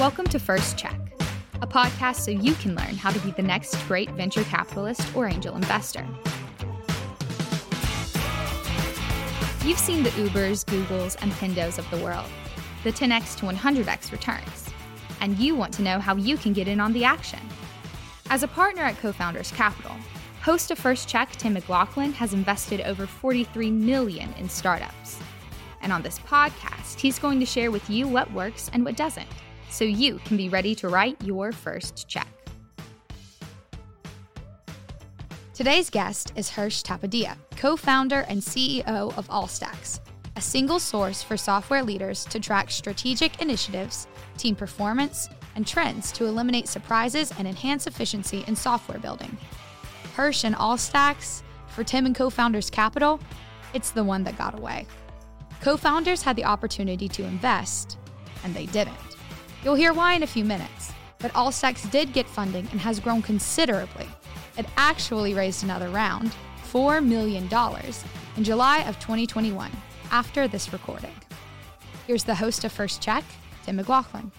Welcome to First Check, a podcast so you can learn how to be the next great venture capitalist or angel investor. You've seen the Ubers, Googles, and Pindos of the world, the 10x to 100x returns, and you want to know how you can get in on the action. As a partner at Co-Founders Capital, host of First Check Tim McLaughlin has invested over 43 million in startups. And on this podcast, he's going to share with you what works and what doesn't, so you can be ready to write your first check. Today's guest is Hersh Tapadia, co founder and CEO of Allstacks, a single source for software leaders to track strategic initiatives, team performance, and trends to eliminate surprises and enhance efficiency in software building. Hersh and Allstacks, for Tim and co founders Capital, it's the one that got away. Co founders had the opportunity to invest, and they didn't. You'll hear why in a few minutes, but Allstacks did get funding and has grown considerably. It actually raised another round, $4 million, in July of 2021, after this recording. Here's the host of First Check, Tim McLaughlin.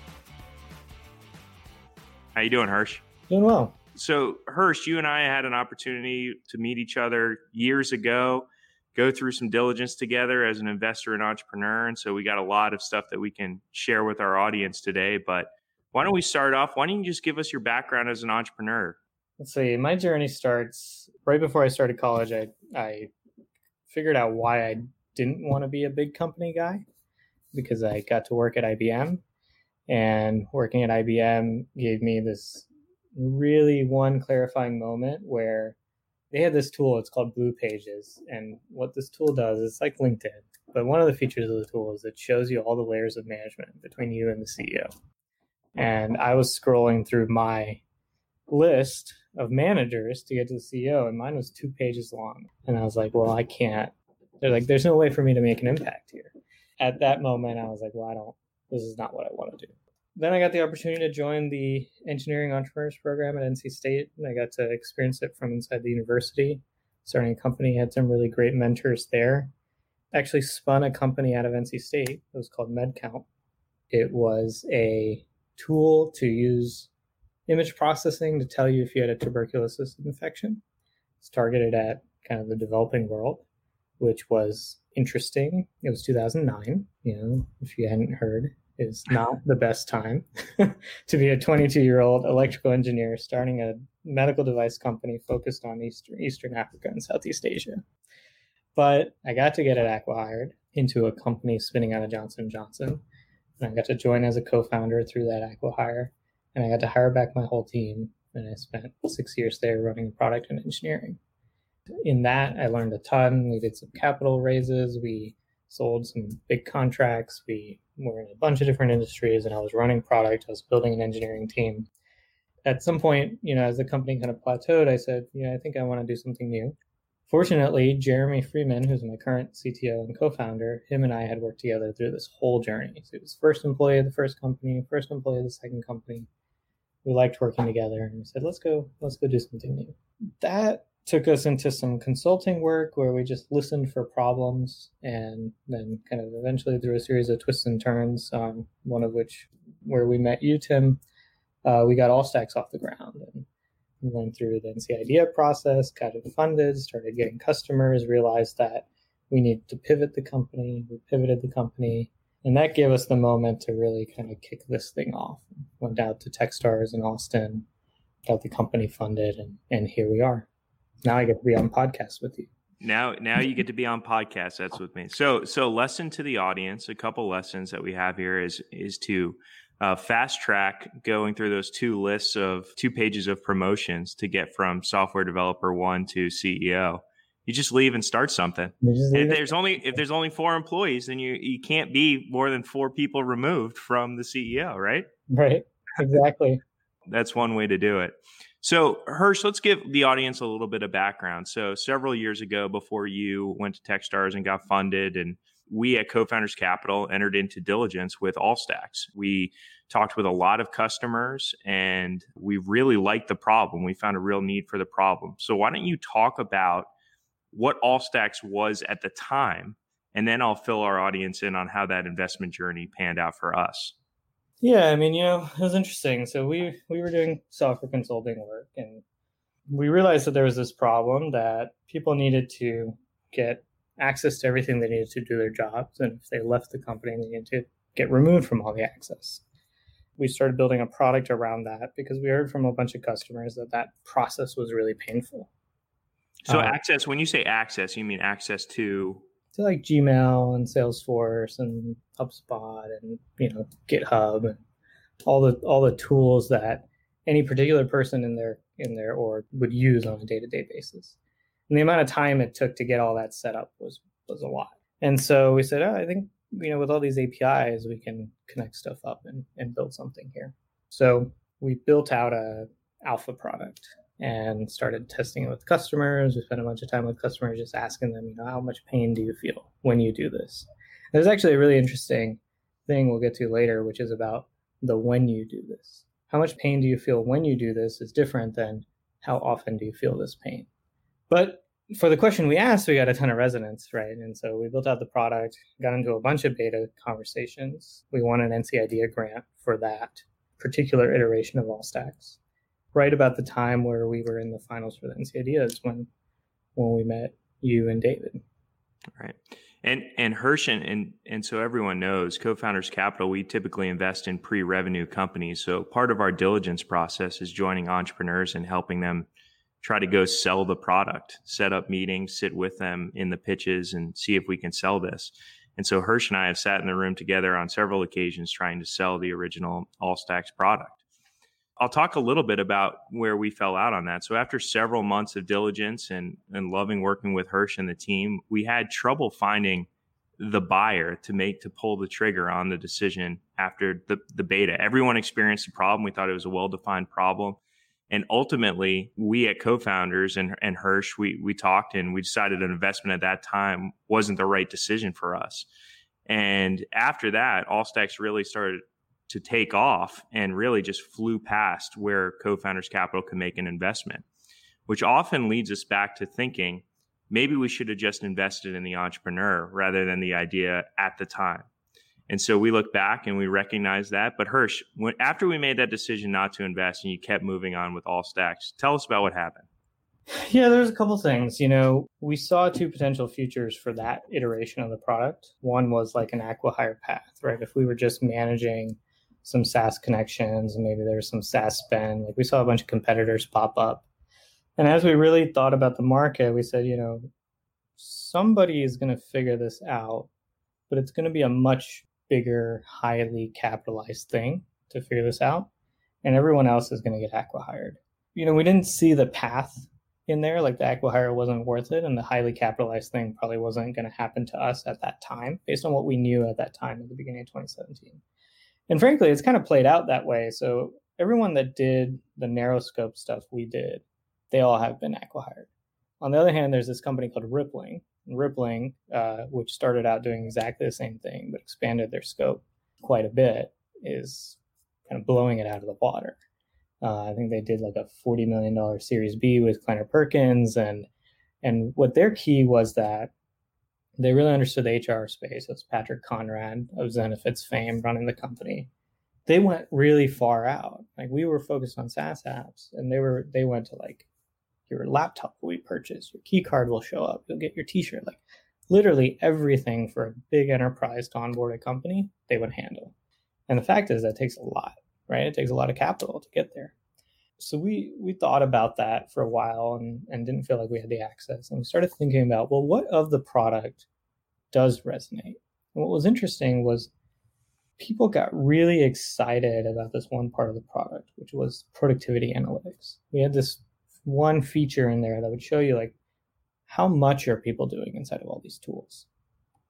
How you doing, Hersh? Doing well. So, Hersh, you and I had an opportunity to meet each other years ago, go through some diligence together as an investor and entrepreneur. And so we got a lot of stuff that we can share with our audience today. But why don't we start off? Why don't you just give us your background as an entrepreneur? Let's see. My journey starts right before I started college. I, I figured out why I didn't want to be a big company guy because I got to work at IBM. And working at IBM gave me this really one clarifying moment where they have this tool. It's called Blue Pages, and what this tool does is like LinkedIn, but one of the features of the tool is it shows you all the layers of management between you and the CEO. And I was scrolling through my list of managers to get to the CEO, and mine was two pages long. And I was like, well, I can't. They're like, there's no way for me to make an impact here. At that moment, I was like, well, I don't. This is not what I want to do then I got the opportunity to join the engineering entrepreneurs program at NC State, and I got to experience it from inside the university. Starting a company, had some really great mentors there. Actually, spun a company out of NC State. It was called MedCount. It was a tool to use image processing to tell you if you had a tuberculosis infection. It's targeted at kind of the developing world, which was interesting. It was 2009. You know, if you hadn't heard, is not the best time to be a 22 year old electrical engineer starting a medical device company focused on Eastern, Eastern Africa and Southeast Asia. But I got to get it acquired into a company spinning out of Johnson Johnson, and I got to join as a co-founder through that acquihire, and I got to hire back my whole team, and I spent six years there running product and engineering. In that, I learned a ton. We did some capital raises. We sold some big contracts. We were in a bunch of different industries, and I was running product. I was building an engineering team. At some point, you know, as the company kind of plateaued, I said, you know, I think I want to do something new. Fortunately, Jeremy Freeman, who's my current CTO and co-founder, him and I had worked together through this whole journey. So he was first employee of the first company, first employee of the second company. We liked working together, and we said, "Let's go, let's go do something new." That took us into some consulting work where we just listened for problems and then kind of eventually through a series of twists and turns, um, one of which where we met you, Tim, uh, we got Allstacks off the ground and went through the NC idea process, got it funded, started getting customers, realized that we needed to pivot the company. We pivoted the company. And that gave us the moment to really kind of kick this thing off. Went out to Techstars in Austin, got the company funded, and, and here we are now I get to be on podcast with you. Now, now you get to be on podcast. That's with me. So, so lesson to the audience. A couple lessons that we have here is is to uh, fast track going through those two lists of two pages of promotions to get from software developer one to CEO. You just leave and start something. If there's only if there's only four employees, then you you can't be more than four people removed from the CEO, right? Right. Exactly. That's one way to do it. So, Hersh, let's give the audience a little bit of background. So, several years ago, before you went to Techstars and got funded, and we at Co-Founders Capital entered into diligence with Allstacks. We talked with a lot of customers, and we really liked the problem. We found a real need for the problem. So, why don't you talk about what Allstacks was at the time, and then I'll fill our audience in on how that investment journey panned out for us. Yeah, I mean, you know, it was interesting. So we we were doing software consulting work, and we realized that there was this problem that people needed to get access to everything they needed to do their jobs, and if they left the company, they needed to get removed from all the access. We started building a product around that because we heard from a bunch of customers that that process was really painful. So uh, access, when you say access, you mean access to like Gmail and Salesforce and HubSpot and you know GitHub and all the all the tools that any particular person in their in their org would use on a day to day basis. And the amount of time it took to get all that set up was was a lot. And so we said, oh, I think you know with all these APIs we can connect stuff up and, and build something here. So we built out a alpha product and started testing it with customers. We spent a bunch of time with customers just asking them, you know, how much pain do you feel when you do this? There's actually a really interesting thing we'll get to later, which is about the when you do this. How much pain do you feel when you do this is different than how often do you feel this pain. But for the question we asked, we got a ton of resonance, right? And so we built out the product, got into a bunch of beta conversations. We won an NC IDEA grant for that particular iteration of Allstacks right about the time where we were in the finals for the NC IDEA is when when we met you and David. Right. And and Hersh and, and so everyone knows co-founders capital we typically invest in pre-revenue companies. So part of our diligence process is joining entrepreneurs and helping them try to go sell the product, set up meetings, sit with them in the pitches and see if we can sell this. And so Hersh and I have sat in the room together on several occasions trying to sell the original Allstacks product. I'll talk a little bit about where we fell out on that. So after several months of diligence and, and loving working with Hersh and the team, we had trouble finding the buyer to make to pull the trigger on the decision after the, the beta. Everyone experienced a problem. We thought it was a well-defined problem. And ultimately, we at co-founders and, and Hersh, we, we talked and we decided an investment at that time wasn't the right decision for us. And after that, Allstacks really started to take off and really just flew past where co-founders capital can make an investment which often leads us back to thinking maybe we should have just invested in the entrepreneur rather than the idea at the time and so we look back and we recognize that but hersh when, after we made that decision not to invest and you kept moving on with Allstacks tell us about what happened yeah, there's a couple things. You know, we saw two potential futures for that iteration of the product. One was like an acquihire path, right? If we were just managing some SaaS connections and maybe there's some SaaS spend. Like we saw a bunch of competitors pop up. And as we really thought about the market, we said, you know, somebody is going to figure this out, but it's going to be a much bigger, highly capitalized thing to figure this out. And everyone else is going to get acquihired. You know, we didn't see the path in there. Like the acquihire wasn't worth it, and the highly capitalized thing probably wasn't going to happen to us at that time, based on what we knew at that time at the beginning of 2017 and frankly, it's kind of played out that way. So everyone that did the narrow scope stuff we did, they all have been acquired. On the other hand, there's this company called Rippling. Rippling, uh, which started out doing exactly the same thing but expanded their scope quite a bit, is kind of blowing it out of the water. Uh, I think they did like a forty million dollar Series B with Kleiner Perkins, and and what their key was that they really understood the HR space. That's Parker Conrad of Zenefits fame running the company. They went really far out. Like we were focused on SaaS apps, and they were they went to like your laptop will be purchased, your key card will show up, you'll get your T-shirt, like literally everything for a big enterprise to onboard a company, they would handle. And the fact is that takes a lot, right? It takes a lot of capital to get there. So we we thought about that for a while and, and didn't feel like we had the access. And we started thinking about, well, what of the product does resonate. And what was interesting was people got really excited about this one part of the product, which was productivity analytics. We had this one feature in there that would show you like how much are people doing inside of all these tools.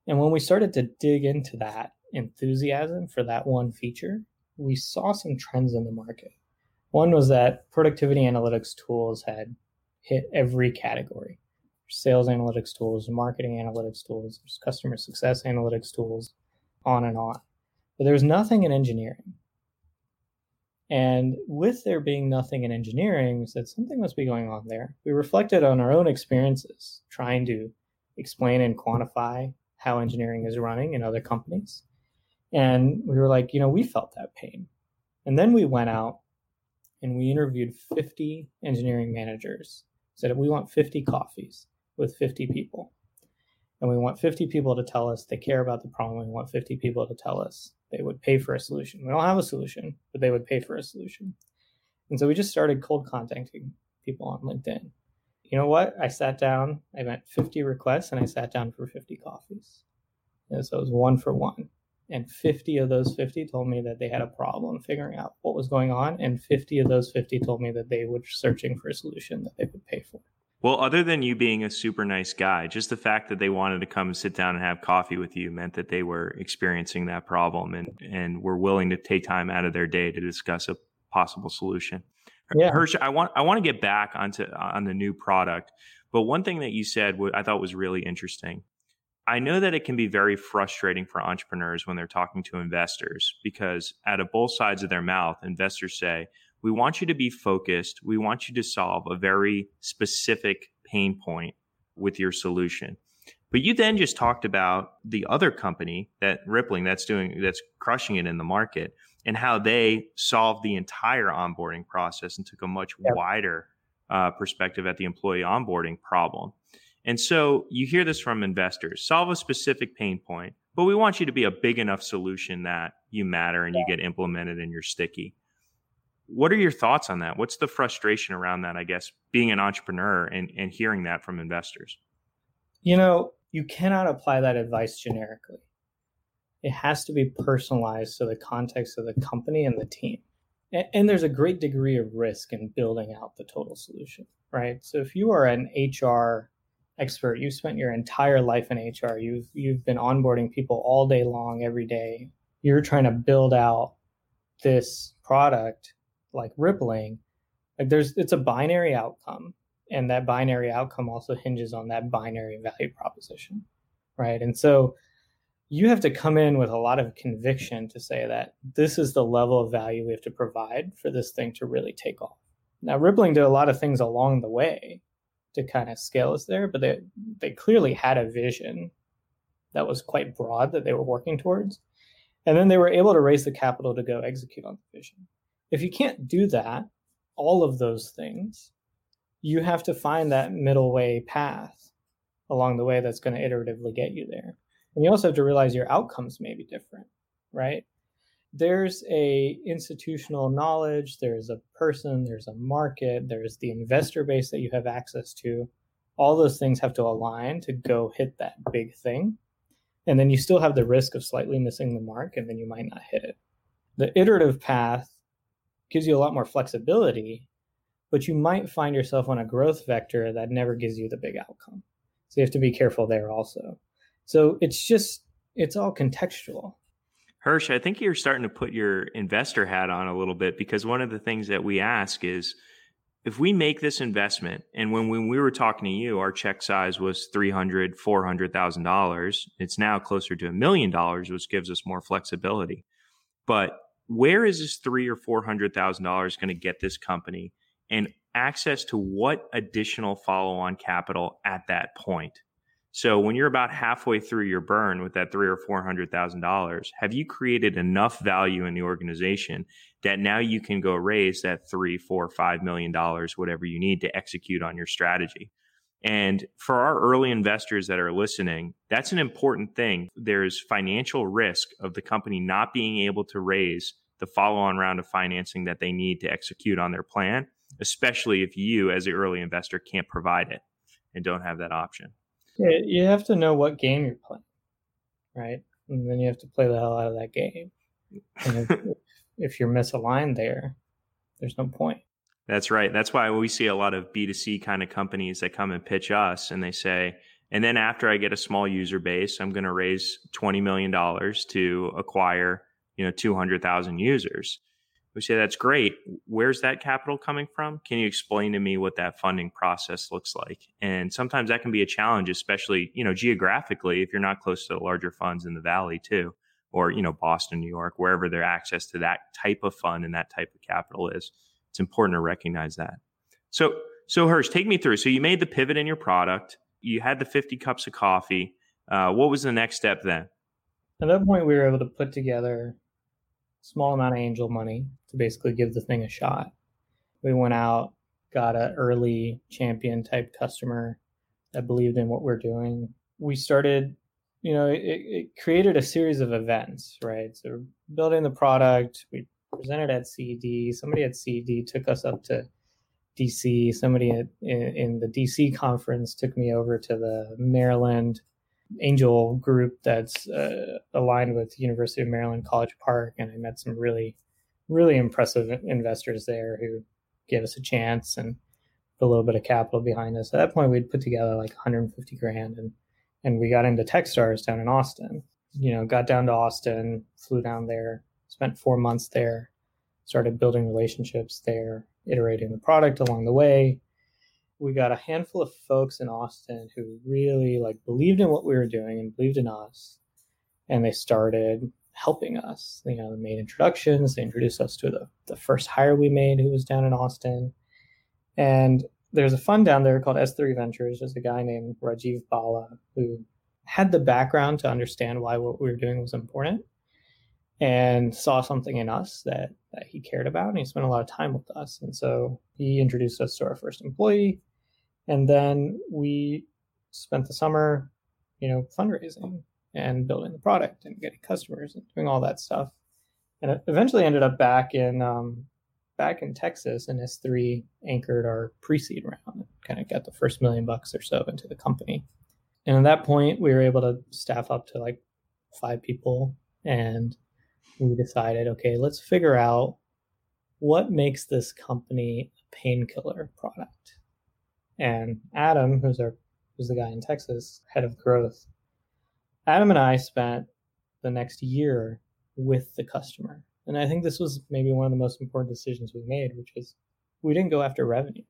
And when we started to dig into that enthusiasm for that one feature, we saw some trends in the market. One was that productivity analytics tools had hit every category sales analytics tools, marketing analytics tools, customer success analytics tools, on and on. But there's nothing in engineering. And with there being nothing in engineering, we said something must be going on there. We reflected on our own experiences trying to explain and quantify how engineering is running in other companies. And we were like, you know, we felt that pain. And then we went out and we interviewed 50 engineering managers. Said we want 50 coffees with 50 people. And we want 50 people to tell us they care about the problem. We want 50 people to tell us they would pay for a solution. We don't have a solution, but they would pay for a solution. And so we just started cold contacting people on LinkedIn. You know what? I sat down, I met 50 requests, and I sat down for 50 coffees. And so it was one for one. And 50 of those 50 told me that they had a problem figuring out what was going on. And 50 of those 50 told me that they were searching for a solution that they would pay for. Well, other than you being a super nice guy, just the fact that they wanted to come and sit down and have coffee with you meant that they were experiencing that problem and, and were willing to take time out of their day to discuss a possible solution. Yeah. Hersh, I want I want to get back onto on the new product, but one thing that you said I thought was really interesting. I know that it can be very frustrating for entrepreneurs when they're talking to investors because out of both sides of their mouth, investors say, "We want you to be focused. We want you to solve a very specific pain point with your solution." But you then just talked about the other company that Rippling that's doing that's crushing it in the market and how they solved the entire onboarding process and took a much yep. wider uh, perspective at the employee onboarding problem. And so you hear this from investors solve a specific pain point, but we want you to be a big enough solution that you matter and yeah. you get implemented and you're sticky. What are your thoughts on that? What's the frustration around that, I guess, being an entrepreneur and, and hearing that from investors? You know, you cannot apply that advice generically it has to be personalized to the context of the company and the team. And, and, there's a great degree of risk in building out the total solution, right? So if you are an HR expert, You've spent your entire life in HR, you've you've been onboarding people all day long, every day. You're trying to build out this product like Rippling. Like there's it's a binary outcome, and that binary outcome also hinges on that binary value proposition, right? And so you have to come in with a lot of conviction to say that this is the level of value we have to provide for this thing to really take off. Now, Rippling did a lot of things along the way to kind of scale us there, but they, they clearly had a vision that was quite broad that they were working towards. And then they were able to raise the capital to go execute on the vision. If you can't do that, all of those things, you have to find that middle way path along the way that's going to iteratively get you there. And you also have to realize your outcomes may be different, right? There's a institutional knowledge, there's a person, there's a market, there's the investor base that you have access to. All those things have to align to go hit that big thing. And then you still have the risk of slightly missing the mark and then you might not hit it. The iterative path gives you a lot more flexibility, but you might find yourself on a growth vector that never gives you the big outcome. So you have to be careful there also. So it's just it's all contextual. Hersh, I think you're starting to put your investor hat on a little bit because one of the things that we ask is if we make this investment and when, when we were talking to you our check size was $300 $400000 it's now closer to a million dollars which gives us more flexibility. But where is this three or four hundred thousand dollars going to get this company? And access to what additional follow-on capital at that point so when you're about halfway through your burn with that three or four hundred thousand dollars, have you created enough value in the organization that now you can go raise that three, four, five million dollars, whatever you need to execute on your strategy? And for our early investors that are listening, that's an important thing. There's financial risk of the company not being able to raise the follow on round of financing that they need to execute on their plan, especially if you, as the early investor, can't provide it and don't have that option. Yeah, you have to know what game you're playing, right? And then you have to play the hell out of that game. And if, if you're misaligned there, there's no point. That's right. That's why we see a lot of B2C kind of companies that come and pitch us and they say, and then after I get a small user base, I'm going to raise $20 million to acquire, you know, 200,000 users we say that's great. Where's that capital coming from? Can you explain to me what that funding process looks like? And sometimes that can be a challenge especially you know geographically if you're not close to the larger funds in the valley too or you know boston new york wherever their access to that type of fund and that type of capital is. It's important to recognize that. So so hersh take me through. So you made the pivot in your product. You had the 50 cups of coffee. Uh, what was the next step then? At that point, we were able to put together small amount of angel money to basically give the thing a shot. We went out, got an early champion type customer that believed in what we're doing. We started, you know, it, it created a series of events, right? So building the product, we presented at CED. Somebody at CED took us up to DC. Somebody at, in, in the DC conference took me over to the Maryland angel group that's uh, aligned with University of Maryland College Park, and I met some really, really impressive investors there who gave us a chance and a little bit of capital behind us. At that point, we'd put together like 150 grand, and and we got into TechStars down in Austin. You know, got down to Austin, flew down there, spent four months there, started building relationships there, iterating the product along the way we got a handful of folks in Austin who really like believed in what we were doing and believed in us, and they started helping us. You know, they made introductions. They introduced us to the the first hire we made, who was down in Austin, and there's a fund down there called S3 Ventures. There's a guy named Rajiv Bala who had the background to understand why what we were doing was important and saw something in us that, that he cared about and he spent a lot of time with us and so he introduced us to our first employee and then we spent the summer, you know, fundraising and building the product and getting customers and doing all that stuff. And eventually ended up back in um, back in Texas, and S3 anchored our pre-seed round, and kind of got the first million bucks or so into the company. And at that point, we were able to staff up to like five people, and we decided, okay, let's figure out what makes this company a painkiller product and Adam, who's our who's the guy in Texas, head of growth. Adam and I spent the next year with the customer. And I think this was maybe one of the most important decisions we made, which was we didn't go after revenue.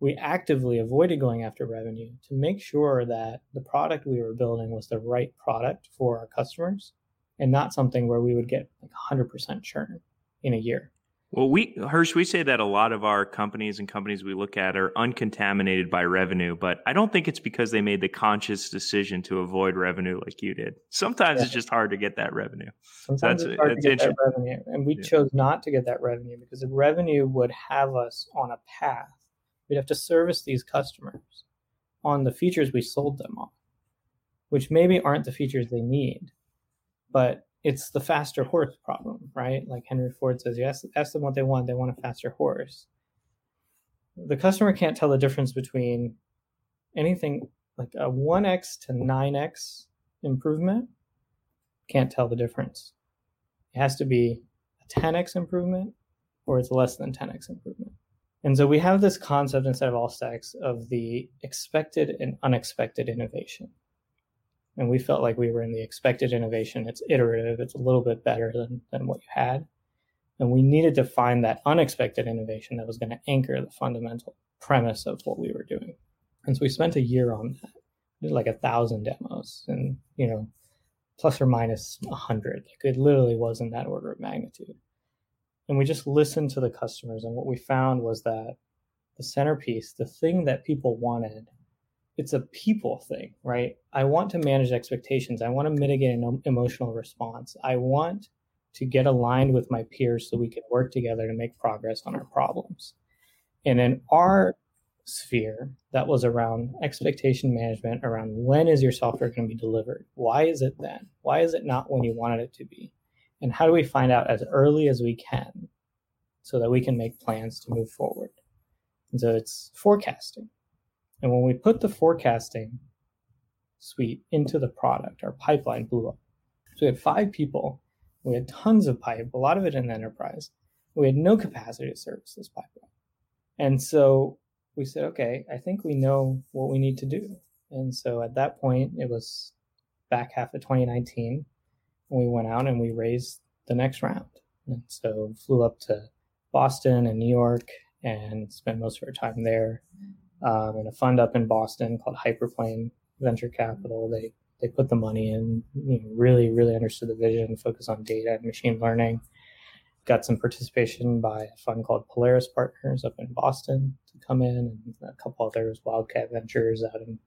We actively avoided going after revenue to make sure that the product we were building was the right product for our customers and not something where we would get like 100% churn in a year. Well, we Hersh, we say that a lot of our companies and companies we look at are uncontaminated by revenue, but I don't think it's because they made the conscious decision to avoid revenue like you did. Sometimes yeah. it's just hard to get that revenue. Sometimes it's hard to get that revenue, and we yeah. chose not to get that revenue because the revenue would have us on a path. We'd have to service these customers on the features we sold them on, which maybe aren't the features they need, but it's the faster horse problem, right? Like Henry Ford says, you ask, ask them what they want, they want a faster horse. The customer can't tell the difference between anything like a 1x to 9x improvement, can't tell the difference. It has to be a 10x improvement or it's less than 10x improvement. And so we have this concept inside of Allstacks of the expected and unexpected innovation and we felt like we were in the expected innovation. It's iterative. It's a little bit better than, than what you had. And we needed to find that unexpected innovation that was going to anchor the fundamental premise of what we were doing. And so we spent a year on that. We did like a thousand demos and, you know, plus or minus a hundred. Like it literally was in that order of magnitude. And we just listened to the customers. And what we found was that the centerpiece, the thing that people wanted it's a people thing, right? I want to manage expectations. I want to mitigate an emotional response. I want to get aligned with my peers so we can work together to make progress on our problems. And in our sphere, that was around expectation management, around when is your software going to be delivered? Why is it then? Why is it not when you wanted it to be? And how do we find out as early as we can so that we can make plans to move forward? And so it's forecasting and when we put the forecasting suite into the product, our pipeline blew up. So we had five people. We had tons of pipe, a lot of it in enterprise. We had no capacity to service this pipeline. And so we said, okay, I think we know what we need to do. And so at that point, it was back half of 2019. And we went out and we raised the next round. And so flew up to Boston and New York and spent most of our time there um, and a fund up in Boston called Hyperplane Venture Capital. They they put the money in, you know, really really understood the vision, focus on data and machine learning. Got some participation by a fund called Polaris Partners up in Boston to come in, and a couple others, Wildcat Ventures out in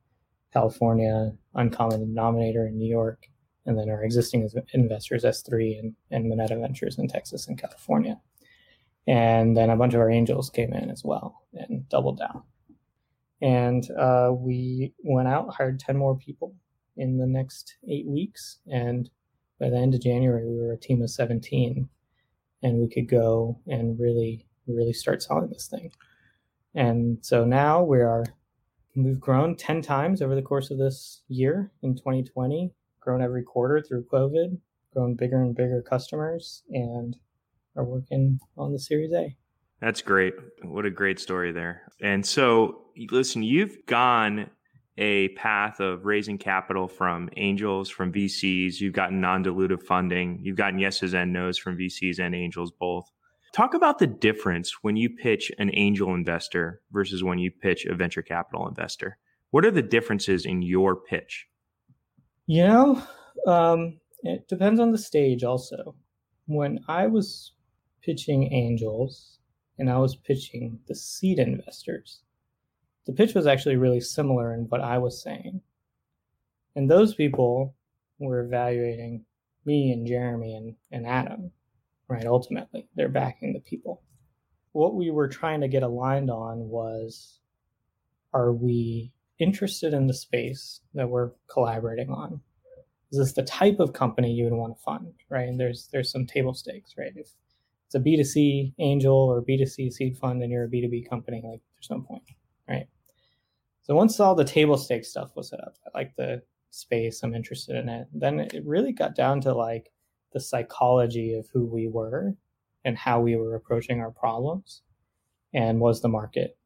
California, Uncommon Denominator in New York. and then our existing investors, S3 and, and Moneta Ventures in Texas and California. And then a bunch of our angels came in as well and doubled down. And uh, we went out, hired 10 more people in the next eight weeks. And by the end of January, we were a team of 17 and we could go and really, really start selling this thing. And so now we are, we've grown 10 times over the course of this year in 2020, grown every quarter through COVID, grown bigger and bigger customers, and are working on the Series A. That's great. What a great story there. And so, listen, you've gone a path of raising capital from angels, from VCs. You've gotten non dilutive funding. You've gotten yeses and nos from VCs and angels both. Talk about the difference when you pitch an angel investor versus when you pitch a venture capital investor. What are the differences in your pitch? You know, um, it depends on the stage also. When I was pitching angels and I was pitching the seed investors, the pitch was actually really similar in what I was saying. And those people were evaluating me and Jeremy and, and Adam, right? Ultimately, they're backing the people. What we were trying to get aligned on was are we interested in the space that we're collaborating on? Is this the type of company you would want to fund, right? And there's there's some table stakes, right? If it's a B2C angel or B2C seed fund and you're a B2B company, like there's no point, right? So once all the table stakes stuff was set up, I like the space, I'm interested in it. Then it really got down to like the psychology of who we were and how we were approaching our problems and was the market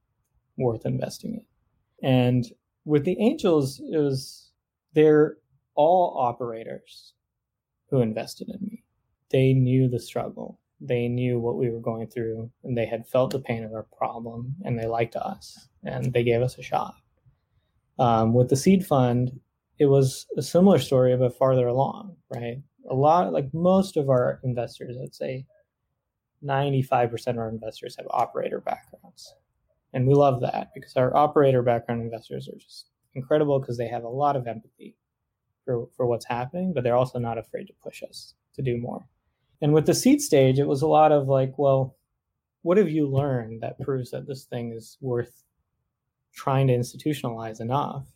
worth investing in. And with the angels, it was they're all operators who invested in me. They knew the struggle they knew what we were going through and they had felt the pain of our problem and they liked us and they gave us a shot. Um, with the seed fund, it was a similar story, but farther along, right? A lot, like most of our investors, I'd say 95% of our investors have operator backgrounds. And we love that because our operator background investors are just incredible because they have a lot of empathy for, for what's happening, but they're also not afraid to push us to do more. And with the seed stage, it was a lot of like, well, what have you learned that proves that this thing is worth trying to institutionalize enough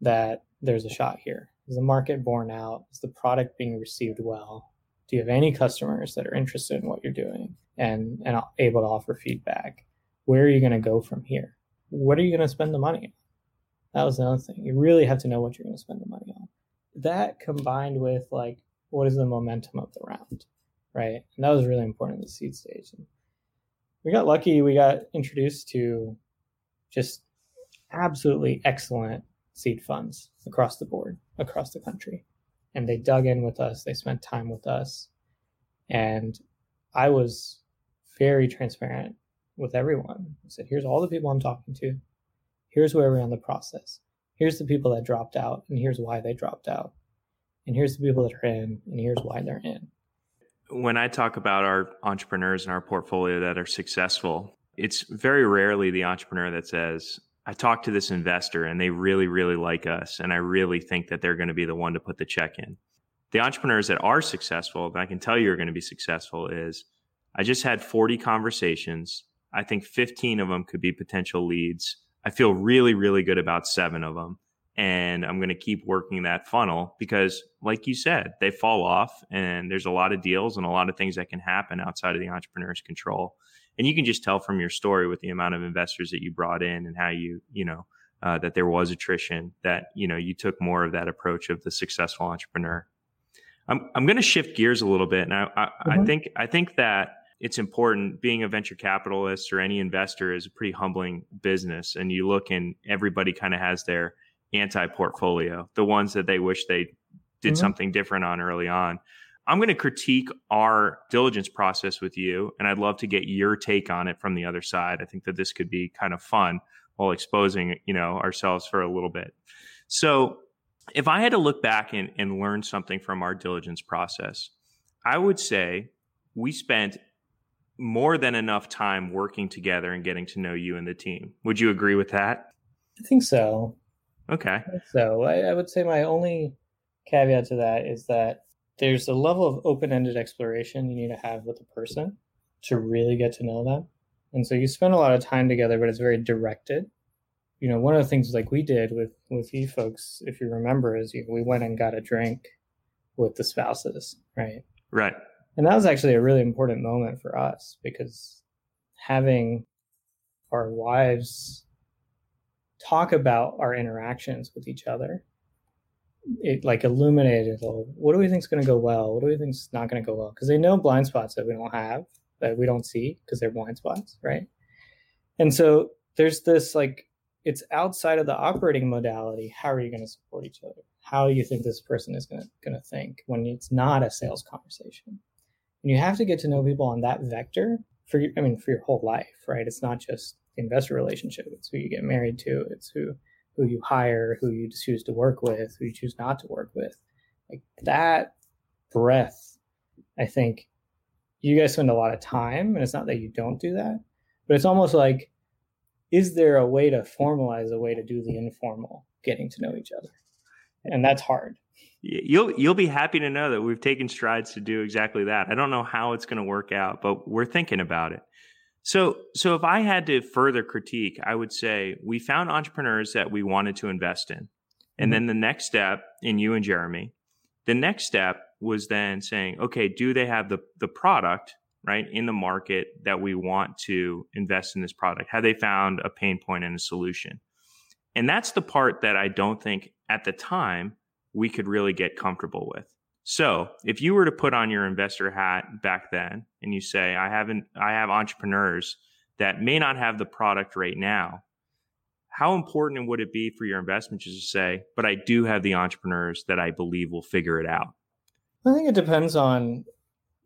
that there's a shot here? Is the market borne out? Is the product being received well? Do you have any customers that are interested in what you're doing and, and able to offer feedback? Where are you going to go from here? What are you going to spend the money on? That was another thing. You really have to know what you're going to spend the money on. That combined with like what is the momentum of the round, right? And that was really important in the seed stage. And we got lucky. We got introduced to just absolutely excellent seed funds across the board, across the country. And they dug in with us. They spent time with us. And I was very transparent with everyone. I said, here's all the people I'm talking to. Here's where we're in the process. Here's the people that dropped out, and here's why they dropped out and here's the people that are in, and here's why they're in. When I talk about our entrepreneurs in our portfolio that are successful, it's very rarely the entrepreneur that says, I talked to this investor and they really, really like us. And I really think that they're going to be the one to put the check in. The entrepreneurs that are successful, and I can tell you are going to be successful, is I just had 40 conversations. I think 15 of them could be potential leads. I feel really, really good about seven of them and I'm going to keep working that funnel because, like you said, they fall off, and there's a lot of deals and a lot of things that can happen outside of the entrepreneur's control. And you can just tell from your story with the amount of investors that you brought in and how you, you know, uh, that there was attrition, that you know you took more of that approach of the successful entrepreneur. I'm I'm going to shift gears a little bit, and I I, mm-hmm. I think I think that it's important being a venture capitalist or any investor is a pretty humbling business and you look and everybody kind of has their anti portfolio, the ones that they wish they did mm-hmm. something different on early on. I'm going to critique our diligence process with you, and I'd love to get your take on it from the other side. I think that this could be kind of fun while exposing, you know, ourselves for a little bit. So, if I had to look back and, and learn something from our diligence process, I would say we spent more than enough time working together and getting to know you and the team. Would you agree with that? I think so. Okay. So I, I, would say my only caveat to that is that there's a level of open-ended exploration you need to have with a person to really get to know them. And so you spend a lot of time together, but it's very directed. You know, one of the things like we did with with you folks, if you remember, is you, we went and got a drink with the spouses, right? Right. And that was actually a really important moment for us because having our wives talk about our interactions with each other. It like illuminated what do we think is going to go well? What do we think is not going to go well? Because they know blind spots that we don't have that we don't see because they're blind spots right? And so there's this like it's outside of the operating modality how are you going to support each other? How do you think this person is going to think when it's not a sales conversation? And you have to get to know people on that vector for your, i mean for your whole life right? It's not just investor relationship it's who you get married to it's who who you hire, who you choose to work with, who you choose not to work with. Like that breadth, I think you guys spend a lot of time, and it's not that you don't do that, but it's almost like, is there a way to formalize a way to do the informal getting to know each other? And that's hard. You'll you'll be happy to know that we've taken strides to do exactly that. I don't know how it's going to work out, but we're thinking about it. So, so if I had to further critique, I would say we found entrepreneurs that we wanted to invest in. And mm-hmm. then the next step in you and Jeremy, the next step was then saying, okay, do they have the the product right in the market that we want to invest in this product? Have they found a pain point and a solution? And that's the part that I don't think at the time we could really get comfortable with. So if you were to put on your investor hat back then and you say, I haven't, I have entrepreneurs that may not have the product right now, how important would it be for your investment just to say, but I do have the entrepreneurs that I believe will figure it out? I think it depends on,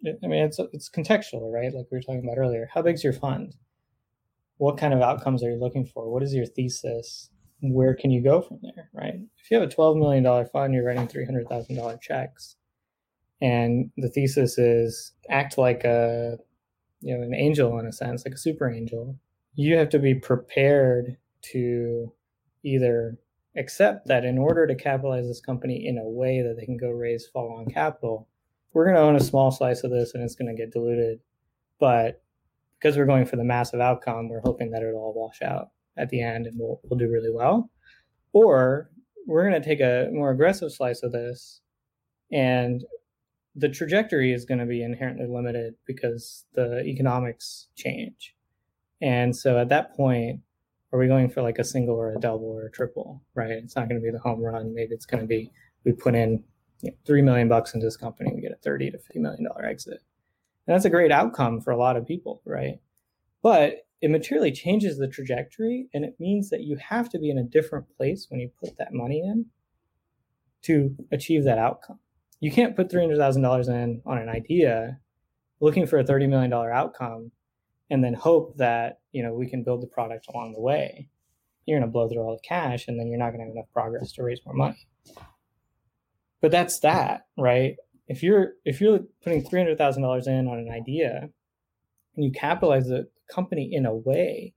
I mean, it's, it's contextual, right? Like we were talking about earlier. How big's your fund? What kind of outcomes are you looking for? What is your thesis? Where can you go from there, right? If you have a $12 million fund, you're writing $300,000 checks and the thesis is act like a you know an angel in a sense like a super angel. You have to be prepared to either accept that in order to capitalize this company in a way that they can go raise follow-on capital we're going to own a small slice of this and it's going to get diluted. But because we're going for the massive outcome we're hoping that it'll all wash out at the end and we'll, we'll do really well. Or we're going to take a more aggressive slice of this and the trajectory is going to be inherently limited because the economics change. And so at that point, are we going for like a single or a double or a triple, right? It's not going to be the home run. Maybe it's going to be we put in you know, three million bucks into this company, we get a thirty to fifty million dollar exit, and that's a great outcome for a lot of people, right? But it materially changes the trajectory, and it means that you have to be in a different place when you put that money in to achieve that outcome you can't put $300,000 in on an idea looking for a $30 million outcome and then hope that, you know, we can build the product along the way. You're going to blow through all the cash and then you're not going to have enough progress to raise more money. But that's that, right? If you're if you're putting $300,000 in on an idea and you capitalize the company in a way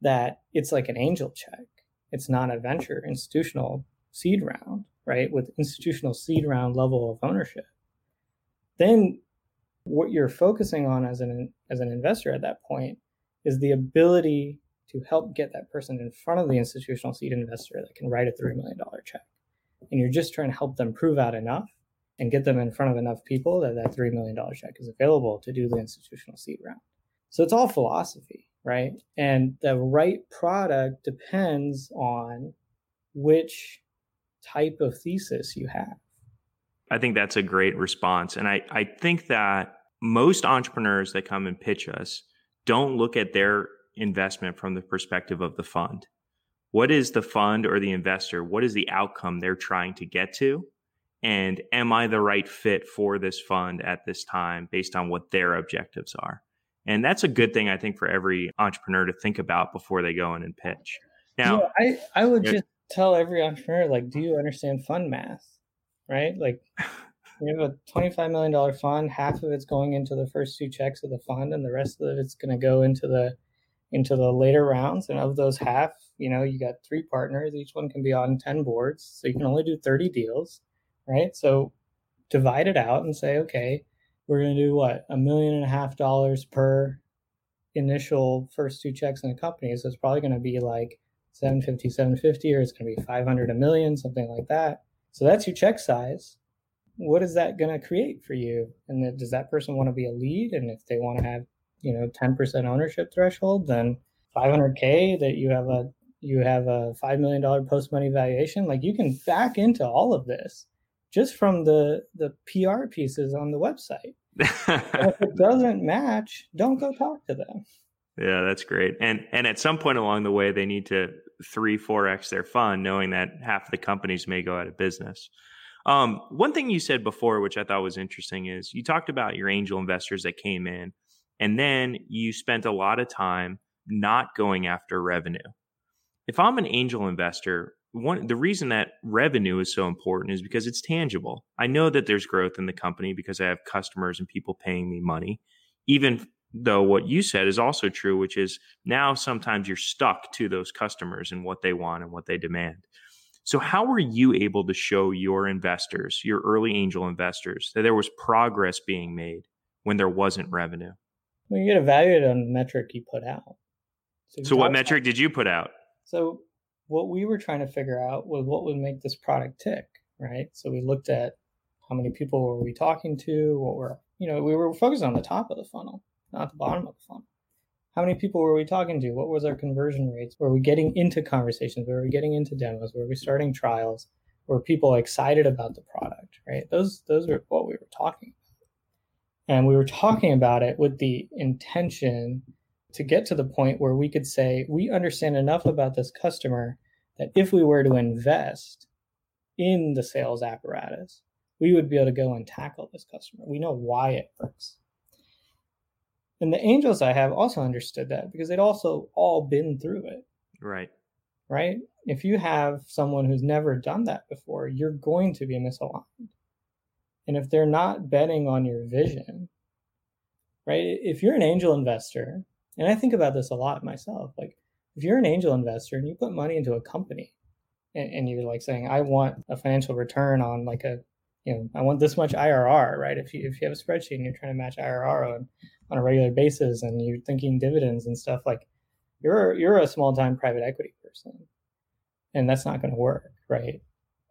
that it's like an angel check. It's not a venture institutional seed round right, with institutional seed round level of ownership, then what you're focusing on as an as an investor at that point is the ability to help get that person in front of the institutional seed investor that can write a $3 million check. And you're just trying to help them prove out enough and get them in front of enough people that that $3 million check is available to do the institutional seed round. So it's all philosophy, right? And the right product depends on which type of thesis you have. I think that's a great response. And I, I think that most entrepreneurs that come and pitch us don't look at their investment from the perspective of the fund. What is the fund or the investor? What is the outcome they're trying to get to? And am I the right fit for this fund at this time based on what their objectives are? And that's a good thing, I think, for every entrepreneur to think about before they go in and pitch. Now, I, I would just tell every entrepreneur like do you understand fund math right like you have a $25 million fund half of it's going into the first two checks of the fund and the rest of it's going to go into the into the later rounds and of those half you know you got three partners each one can be on 10 boards so you can only do 30 deals right? So divide it out and say, okay, we're going to do what a million and a half dollars per initial first two checks in a company. So it's probably going to be like 750, 750, or it's going to be 500 a million, something like that. So that's your check size. What is that going to create for you? And then does that person want to be a lead? And if they want to have, you know, 10% ownership threshold, then 500K that you have a you have a $5 million post money valuation. Like you can back into all of this just from the the PR pieces on the website. if it doesn't match, don't go talk to them. Yeah, that's great. And and at some point along the way, they need to three, four x their fund, knowing that half of the companies may go out of business. Um, one thing you said before, which I thought was interesting, is you talked about your angel investors that came in, and then you spent a lot of time not going after revenue. If I'm an angel investor, one the reason that revenue is so important is because it's tangible. I know that there's growth in the company because I have customers and people paying me money. Even though what you said is also true, which is now sometimes you're stuck to those customers and what they want and what they demand. So, how were you able to show your investors, your early angel investors, that there was progress being made when there wasn't revenue? Well, you get evaluated on the metric you put out. So, so what metric did you put out? So, what we were trying to figure out was what would make this product tick, right? So we looked at how many people were we talking to, what were you know, we were focused on the top of the funnel, not the bottom of the funnel. How many people were we talking to? What was our conversion rates? Were we getting into conversations? Were we getting into demos? Were we starting trials? Were people excited about the product? Right? Those those are what we were talking about. And we were talking about it with the intention to get to the point where we could say we understand enough about this customer that if we were to invest in the sales apparatus, we would be able to go and tackle this customer. We know why it works. And the angels I have also understood that because they'd also all been through it. Right. Right. If you have someone who's never done that before, you're going to be misaligned. And if they're not betting on your vision, right? If you're an angel investor and I think about this a lot myself. Like, if you're an angel investor and you put money into a company and, and, you're like saying, I want a financial return on like a, you know, I want this much IRR, right? If you, if you have a spreadsheet and you're trying to match IRR on, on a regular basis and you're thinking dividends and stuff, like you're, you're a small time private equity person and that's not going to work, right?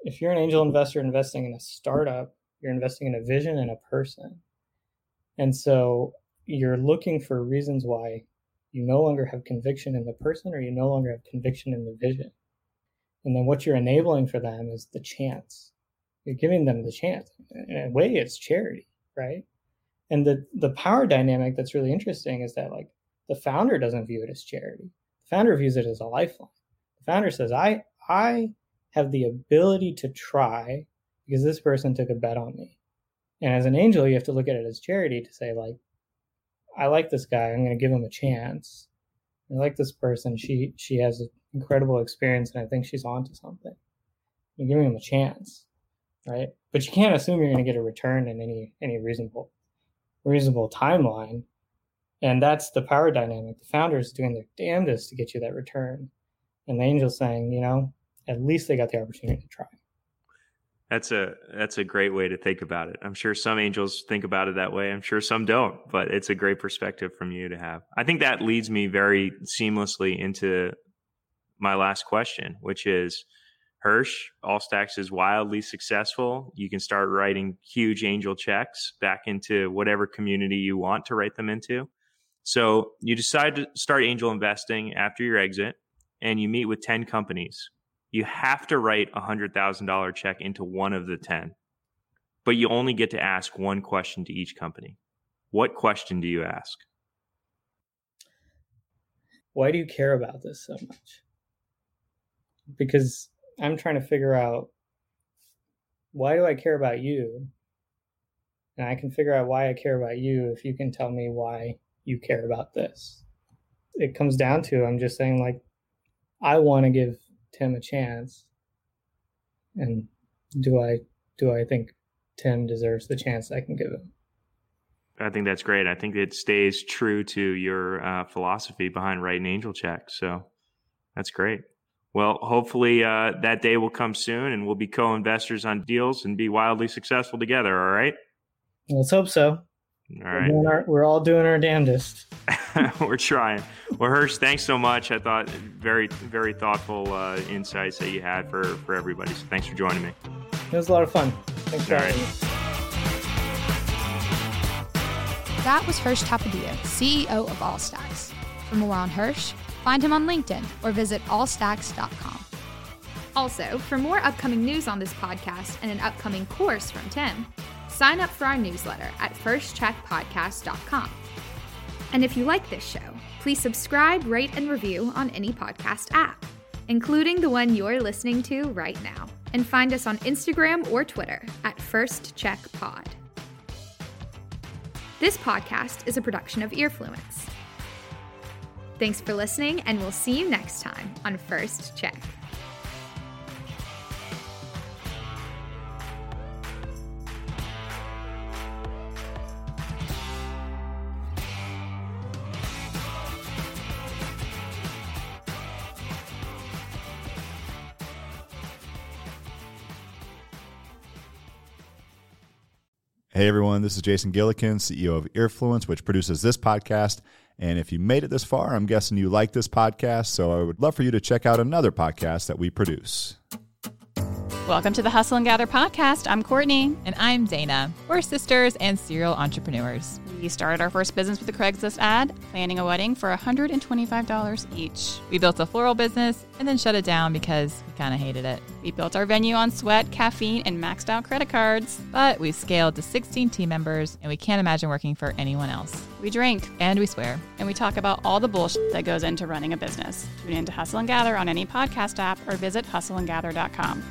If you're an angel investor investing in a startup, you're investing in a vision and a person. And so you're looking for reasons why you no longer have conviction in the person or you no longer have conviction in the vision. And then what you're enabling for them is the chance. You're giving them the chance. In a way, it's charity, right? And the the power dynamic that's really interesting is that like the founder doesn't view it as charity. The founder views it as a lifeline. The founder says, I I have the ability to try because this person took a bet on me. And as an angel, you have to look at it as charity to say, like, I like this guy. I'm going to give him a chance. I like this person. She she has an incredible experience, and I think she's onto something. You're giving him a chance, right? But you can't assume you're going to get a return in any any reasonable reasonable timeline. And that's the power dynamic. The founder is doing their damnedest to get you that return, and the angel's saying, you know, at least they got the opportunity to try. That's a that's a great way to think about it. I'm sure some angels think about it that way. I'm sure some don't, but it's a great perspective from you to have. I think that leads me very seamlessly into my last question, which is Hersh, Allstacks is wildly successful. You can start writing huge angel checks back into whatever community you want to write them into. So you decide to start angel investing after your exit and you meet with 10 companies you have to write a hundred thousand dollar check into one of the 10 but you only get to ask one question to each company what question do you ask why do you care about this so much because i'm trying to figure out why do i care about you and i can figure out why i care about you if you can tell me why you care about this it comes down to i'm just saying like i want to give Tim a chance. And do I do I think Tim deserves the chance I can give him? I think that's great. I think it stays true to your uh, philosophy behind writing angel checks. So that's great. Well, hopefully uh, that day will come soon and we'll be co investors on deals and be wildly successful together. All right. Let's hope so. All right. We're, our, we're all doing our damnedest. we're trying. Well, Hersh, thanks so much. I thought very, very thoughtful uh, insights that you had for, for everybody. So thanks for joining me. It was a lot of fun. Thanks for All having right. me. That was Hersh Tapadia, CEO of Allstacks. For more on Hersh, find him on LinkedIn or visit allstacks.com. Also, for more upcoming news on this podcast and an upcoming course from Tim, sign up for our newsletter at firstcheckpodcast.com. And if you like this show, please subscribe, rate, and review on any podcast app, including the one you're listening to right now. And find us on Instagram or Twitter at firstcheckpod. This podcast is a production of Earfluence. Thanks for listening, and we'll see you next time on First Check. Hey everyone, this is Jason Gillikin, CEO of Earfluence, which produces this podcast. And if you made it this far, I'm guessing you like this podcast. So I would love for you to check out another podcast that we produce. Welcome to the Hustle and Gather podcast. I'm Courtney. And I'm Dana. We're sisters and serial entrepreneurs. We started our first business with a Craigslist ad, planning a wedding for $125 each. We built a floral business and then shut it down because we kind of hated it. We built our venue on sweat, caffeine, and maxed out credit cards. But we've scaled to 16 team members and we can't imagine working for anyone else. We drink And we swear. and we talk about all the bullshit that goes into running a business. Tune in to Hustle and Gather on any podcast app or visit hustleandgather.com.